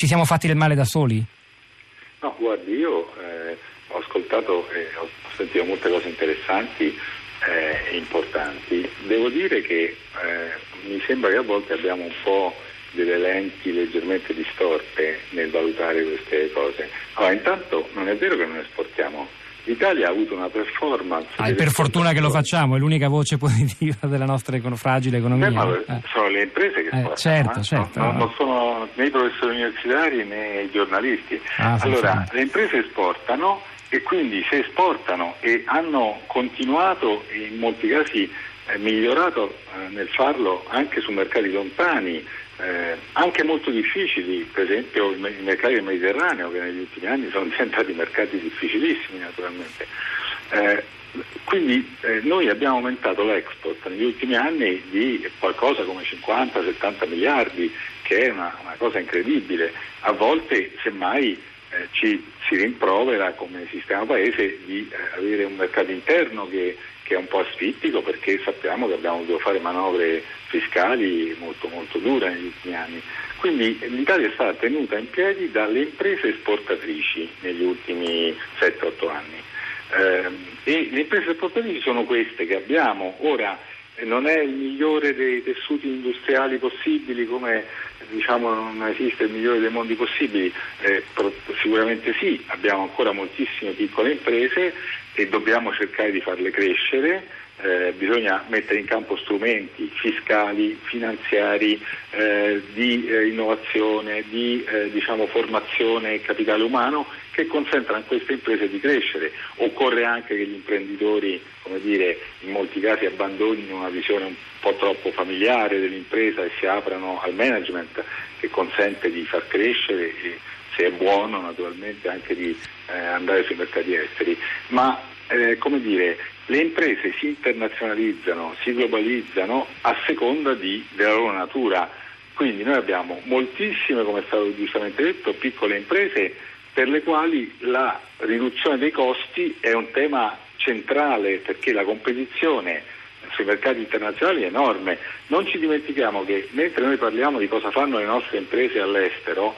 Ci siamo fatti del male da soli? No, guardi, io eh, ho ascoltato e ho sentito molte cose interessanti eh, e importanti. Devo dire che eh, mi sembra che a volte abbiamo un po' delle lenti leggermente distorte nel valutare queste cose. Allora, intanto non è vero che non esportiamo. L'Italia ha avuto una performance. Ah, per fortuna che lo facciamo, è l'unica voce positiva della nostra econo- fragile economia. Beh, ma eh. sono le imprese che Eh, esportano, certo, eh. certo. Non, non sono né i professori universitari né i giornalisti. Ah, allora, le imprese esportano e quindi se esportano e hanno continuato e in molti casi eh, migliorato eh, nel farlo anche su mercati lontani, eh, anche molto difficili, per esempio i me- i mercati del Mediterraneo che negli ultimi anni sono diventati mercati difficilissimi naturalmente. Eh, quindi eh, noi abbiamo aumentato l'export negli ultimi anni di qualcosa come 50-70 miliardi, che è una, una cosa incredibile. A volte, semmai, eh, ci si rimprovera come sistema paese di eh, avere un mercato interno che, che è un po' asfittico perché sappiamo che abbiamo dovuto fare manovre fiscali molto, molto dure negli ultimi anni. Quindi l'Italia è stata tenuta in piedi dalle imprese esportatrici negli ultimi 7-8 anni. Ehm, e le imprese esportatrici sono queste che abbiamo. Ora eh, non è il migliore dei tessuti industriali possibili come diciamo non esiste il migliore dei mondi possibili, eh, sicuramente sì, abbiamo ancora moltissime piccole imprese e dobbiamo cercare di farle crescere, eh, bisogna mettere in campo strumenti fiscali, finanziari, eh, di eh, innovazione, di eh, diciamo, formazione e capitale umano che consentano a queste imprese di crescere. Occorre anche che gli imprenditori, dire, in molti casi abbandonino una visione un po' troppo familiare dell'impresa e si aprano al management che consente di far crescere e se è buono naturalmente anche di eh, andare sui mercati esteri. Ma eh, come dire, le imprese si internazionalizzano, si globalizzano a seconda di, della loro natura. Quindi noi abbiamo moltissime, come è stato giustamente detto, piccole imprese per le quali la riduzione dei costi è un tema centrale perché la competizione sui mercati internazionali è enorme. Non ci dimentichiamo che mentre noi parliamo di cosa fanno le nostre imprese all'estero,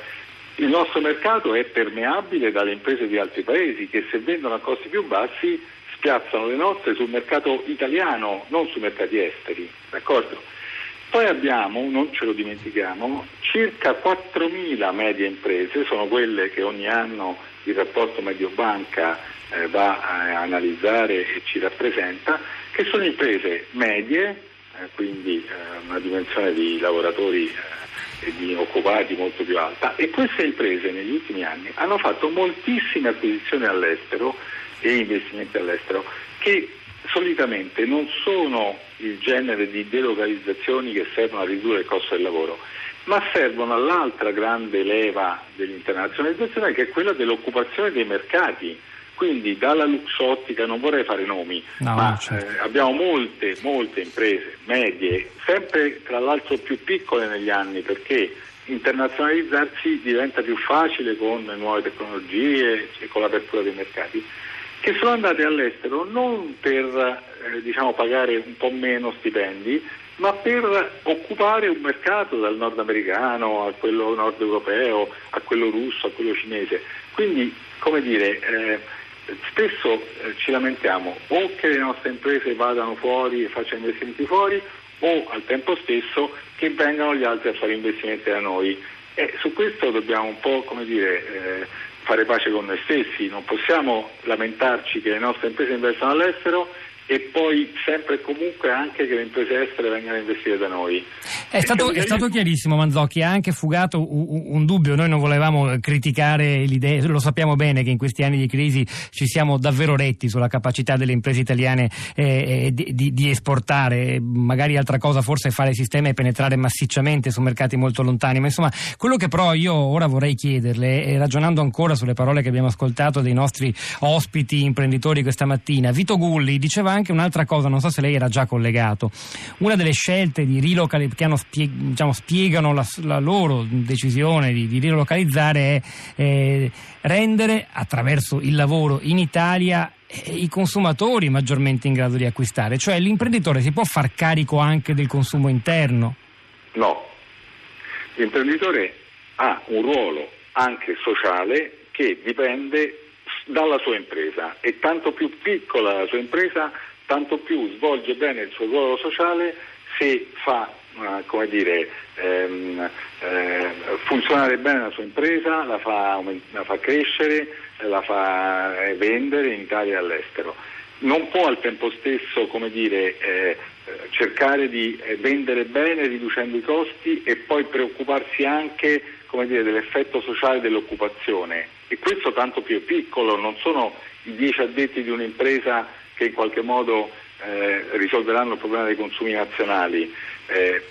il nostro mercato è permeabile dalle imprese di altri paesi che se vendono a costi più bassi spiazzano le nostre sul mercato italiano, non sui mercati esteri. D'accordo? Poi abbiamo, non ce lo dimentichiamo, circa 4.000 medie imprese, sono quelle che ogni anno il rapporto medio-banca eh, va a analizzare e ci rappresenta, che sono imprese medie, eh, quindi eh, una dimensione di lavoratori eh, e di occupati molto più alta e queste imprese negli ultimi anni hanno fatto moltissime acquisizioni all'estero e investimenti all'estero che solitamente non sono il genere di delocalizzazioni che servono a ridurre il costo del lavoro, ma servono all'altra grande leva dell'internazionalizzazione che è quella dell'occupazione dei mercati. Quindi dalla Luxottica, non vorrei fare nomi, No, ma certo. eh, abbiamo molte, molte imprese medie, sempre tra l'altro più piccole negli anni perché internazionalizzarsi diventa più facile con nuove tecnologie e con l'apertura dei mercati che sono andate all'estero non per eh, diciamo, pagare un po' meno stipendi, ma per occupare un mercato dal nordamericano a quello nord europeo, a quello russo, a quello cinese. Quindi, come dire, eh, spesso eh, ci lamentiamo o che le nostre imprese vadano fuori e facciano investimenti fuori o al tempo stesso che vengano gli altri a fare investimenti da noi. E su questo dobbiamo un po' come dire, eh, fare pace con noi stessi, non possiamo lamentarci che le nostre imprese investano all'estero e poi sempre e comunque anche che le imprese estere vengano investite da noi. È stato, è stato chiarissimo Manzocchi, ha anche fugato un, un dubbio, noi non volevamo criticare l'idea, lo sappiamo bene che in questi anni di crisi ci siamo davvero retti sulla capacità delle imprese italiane eh, di, di- di esportare, magari altra cosa forse è fare sistema e penetrare massicciamente su mercati molto lontani, ma insomma quello che però io ora vorrei chiederle, e ragionando ancora sulle parole che abbiamo ascoltato dei nostri ospiti imprenditori questa mattina, Vito Gulli diceva anche un'altra cosa, non so se lei era già collegato, una delle scelte di rilocalizzare che hanno diciamo, spiegano la, la loro decisione di, di rilocalizzare è eh, rendere attraverso il lavoro in Italia eh, i consumatori maggiormente in grado di acquistare, cioè l'imprenditore si può far carico anche del consumo interno. No, l'imprenditore ha un ruolo anche sociale che dipende dalla sua impresa e tanto più piccola la sua impresa, tanto più svolge bene il suo ruolo sociale se fa uh, come dire, ehm, eh, funzionare bene la sua impresa, la fa, la fa crescere, la fa eh, vendere in Italia e all'estero. Non può al tempo stesso come dire, eh, cercare di eh, vendere bene riducendo i costi e poi preoccuparsi anche come dire, dell'effetto sociale dell'occupazione e questo tanto più è piccolo, non sono i dieci addetti di un'impresa che in qualche modo eh, risolveranno il problema dei consumi nazionali. Eh,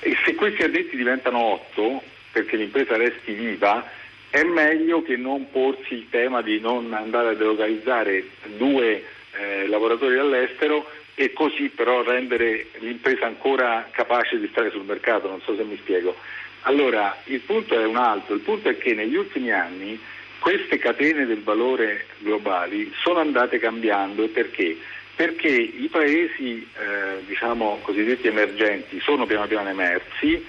e se questi addetti diventano otto, perché l'impresa resti viva, è meglio che non porsi il tema di non andare a delocalizzare due eh, lavoratori all'estero e così però rendere l'impresa ancora capace di stare sul mercato, non so se mi spiego. Allora, il punto è un altro, il punto è che negli ultimi anni queste catene del valore globali sono andate cambiando perché? Perché i paesi eh, diciamo, cosiddetti emergenti sono piano piano emersi,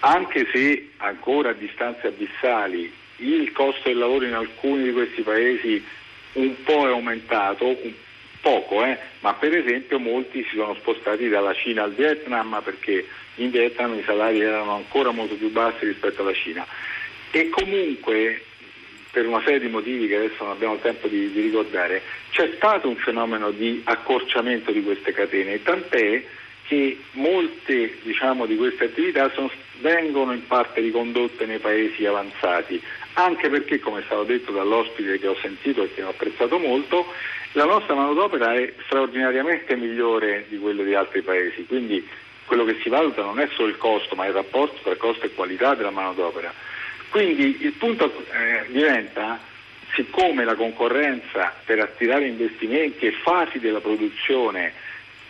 anche se ancora a distanze abissali il costo del lavoro in alcuni di questi paesi un po' è aumentato, poco, eh, ma per esempio molti si sono spostati dalla Cina al Vietnam perché in Vietnam i salari erano ancora molto più bassi rispetto alla Cina. E comunque, per una serie di motivi che adesso non abbiamo tempo di, di ricordare, c'è stato un fenomeno di accorciamento di queste catene, tant'è che molte diciamo, di queste attività sono, vengono in parte ricondotte nei paesi avanzati, anche perché, come è stato detto dall'ospite che ho sentito e che ho apprezzato molto, la nostra manodopera è straordinariamente migliore di quelle di altri paesi, quindi quello che si valuta non è solo il costo, ma il rapporto tra costo e qualità della manodopera. Quindi il punto eh, diventa, siccome la concorrenza per attirare investimenti e fasi della produzione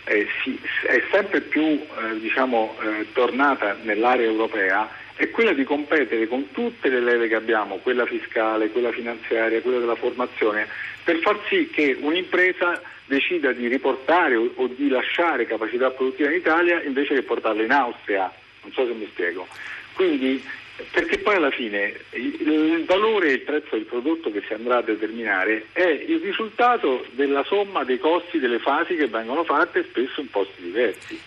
eh, si, è sempre più eh, diciamo, eh, tornata nell'area europea, è quella di competere con tutte le leve che abbiamo, quella fiscale, quella finanziaria, quella della formazione, per far sì che un'impresa decida di riportare o, o di lasciare capacità produttiva in Italia invece che portarla in Austria. Non so se mi spiego. Quindi perché poi alla fine il valore e il prezzo del prodotto che si andrà a determinare è il risultato della somma dei costi delle fasi che vengono fatte spesso in posti diversi.